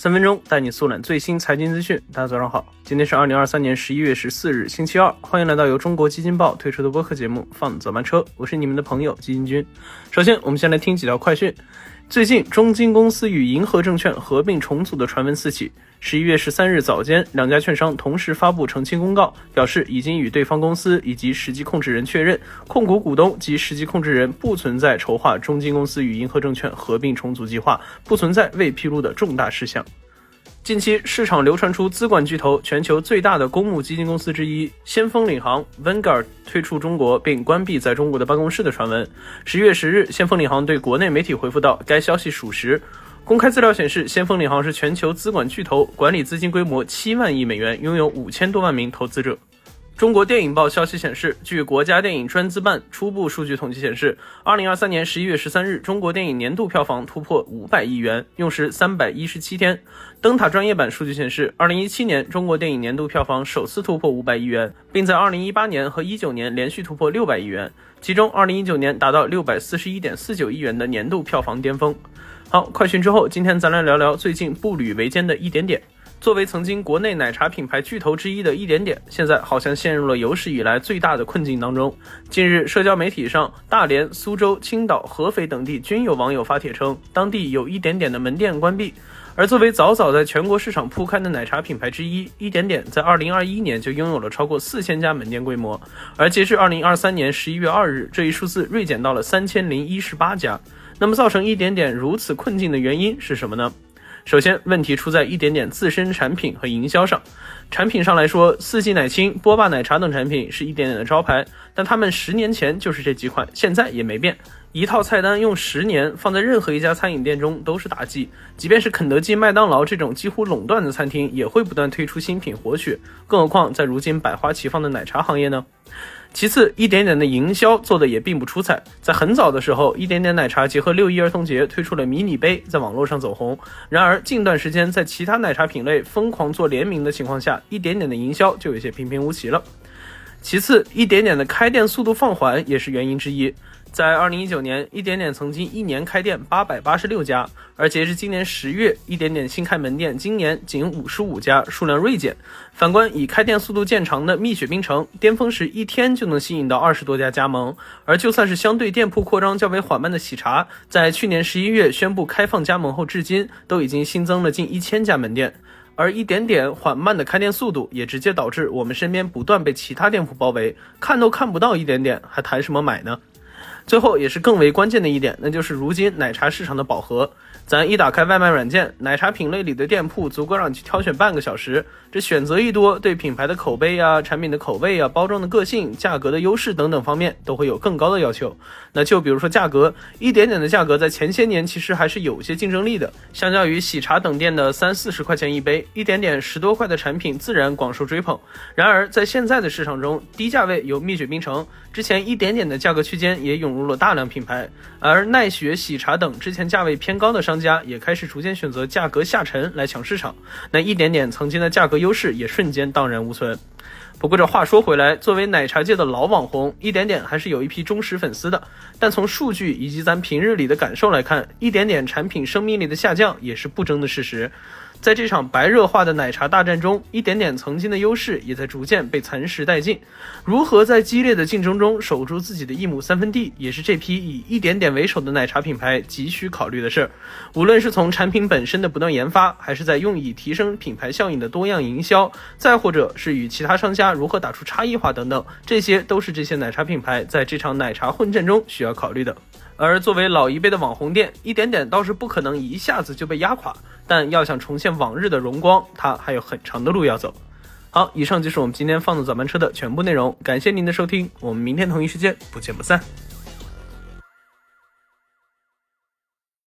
三分钟带你速览最新财经资讯。大家早上好，今天是二零二三年十一月十四日，星期二。欢迎来到由中国基金报推出的播客节目《放早班车》，我是你们的朋友基金君。首先，我们先来听几条快讯。最近，中金公司与银河证券合并重组的传闻四起。十一月十三日早间，两家券商同时发布澄清公告，表示已经与对方公司以及实际控制人确认，控股股东及实际控制人不存在筹划中金公司与银河证券合并重组计划，不存在未披露的重大事项。近期市场流传出资管巨头全球最大的公募基金公司之一先锋领航 Vanguard 退出中国并关闭在中国的办公室的传闻。十月十日，先锋领航对国内媒体回复道，该消息属实。公开资料显示，先锋领航是全球资管巨头，管理资金规模七万亿美元，拥有五千多万名投资者。中国电影报消息显示，据国家电影专资办初步数据统计显示，二零二三年十一月十三日，中国电影年度票房突破五百亿元，用时三百一十七天。灯塔专业版数据显示，二零一七年中国电影年度票房首次突破五百亿元，并在二零一八年和一九年连续突破六百亿元，其中二零一九年达到六百四十一点四九亿元的年度票房巅峰。好，快讯之后，今天咱来聊聊最近步履维艰的一点点。作为曾经国内奶茶品牌巨头之一的一点点，现在好像陷入了有史以来最大的困境当中。近日，社交媒体上，大连、苏州、青岛、合肥等地均有网友发帖称，当地有一点点的门店关闭。而作为早早在全国市场铺开的奶茶品牌之一，一点点在2021年就拥有了超过四千家门店规模，而截至2023年11月2日，这一数字锐减到了三千零一十八家。那么，造成一点点如此困境的原因是什么呢？首先，问题出在一点点自身产品和营销上。产品上来说，四季奶青、波霸奶茶等产品是一点点的招牌，但他们十年前就是这几款，现在也没变。一套菜单用十年，放在任何一家餐饮店中都是打击。即便是肯德基、麦当劳这种几乎垄断的餐厅，也会不断推出新品活血，更何况在如今百花齐放的奶茶行业呢？其次，一点点的营销做的也并不出彩。在很早的时候，一点点奶茶结合六一儿童节推出了迷你杯，在网络上走红。然而近段时间，在其他奶茶品类疯狂做联名的情况下，一点点的营销就有些平平无奇了。其次，一点点的开店速度放缓也是原因之一。在二零一九年，一点点曾经一年开店八百八十六家，而截至今年十月，一点点新开门店今年仅五十五家，数量锐减。反观以开店速度见长的蜜雪冰城，巅峰时一天就能吸引到二十多家加盟。而就算是相对店铺扩张较为缓慢的喜茶，在去年十一月宣布开放加盟后，至今都已经新增了近一千家门店。而一点点缓慢的开店速度，也直接导致我们身边不断被其他店铺包围，看都看不到一点点，还谈什么买呢？最后也是更为关键的一点，那就是如今奶茶市场的饱和。咱一打开外卖软件，奶茶品类里的店铺足够让你去挑选半个小时。这选择一多，对品牌的口碑啊、产品的口味啊、包装的个性、价格的优势等等方面都会有更高的要求。那就比如说价格，一点点的价格在前些年其实还是有些竞争力的，相较于喜茶等店的三四十块钱一杯，一点点十多块的产品自然广受追捧。然而在现在的市场中，低价位有蜜雪冰城，之前一点点的价格区间也涌入了大量品牌，而奈雪、喜茶等之前价位偏高的商家也开始逐渐选择价格下沉来抢市场。那一点点曾经的价格。优势也瞬间荡然无存。不过这话说回来，作为奶茶界的老网红，一点点还是有一批忠实粉丝的。但从数据以及咱平日里的感受来看，一点点产品生命力的下降也是不争的事实。在这场白热化的奶茶大战中，一点点曾经的优势也在逐渐被蚕食殆尽。如何在激烈的竞争中守住自己的一亩三分地，也是这批以一点点为首的奶茶品牌急需考虑的事儿。无论是从产品本身的不断研发，还是在用以提升品牌效应的多样营销，再或者是与其他商家如何打出差异化等等，这些都是这些奶茶品牌在这场奶茶混战中需要考虑的。而作为老一辈的网红店，一点点倒是不可能一下子就被压垮，但要想重现往日的荣光，它还有很长的路要走。好，以上就是我们今天放的早班车的全部内容，感谢您的收听，我们明天同一时间不见不散。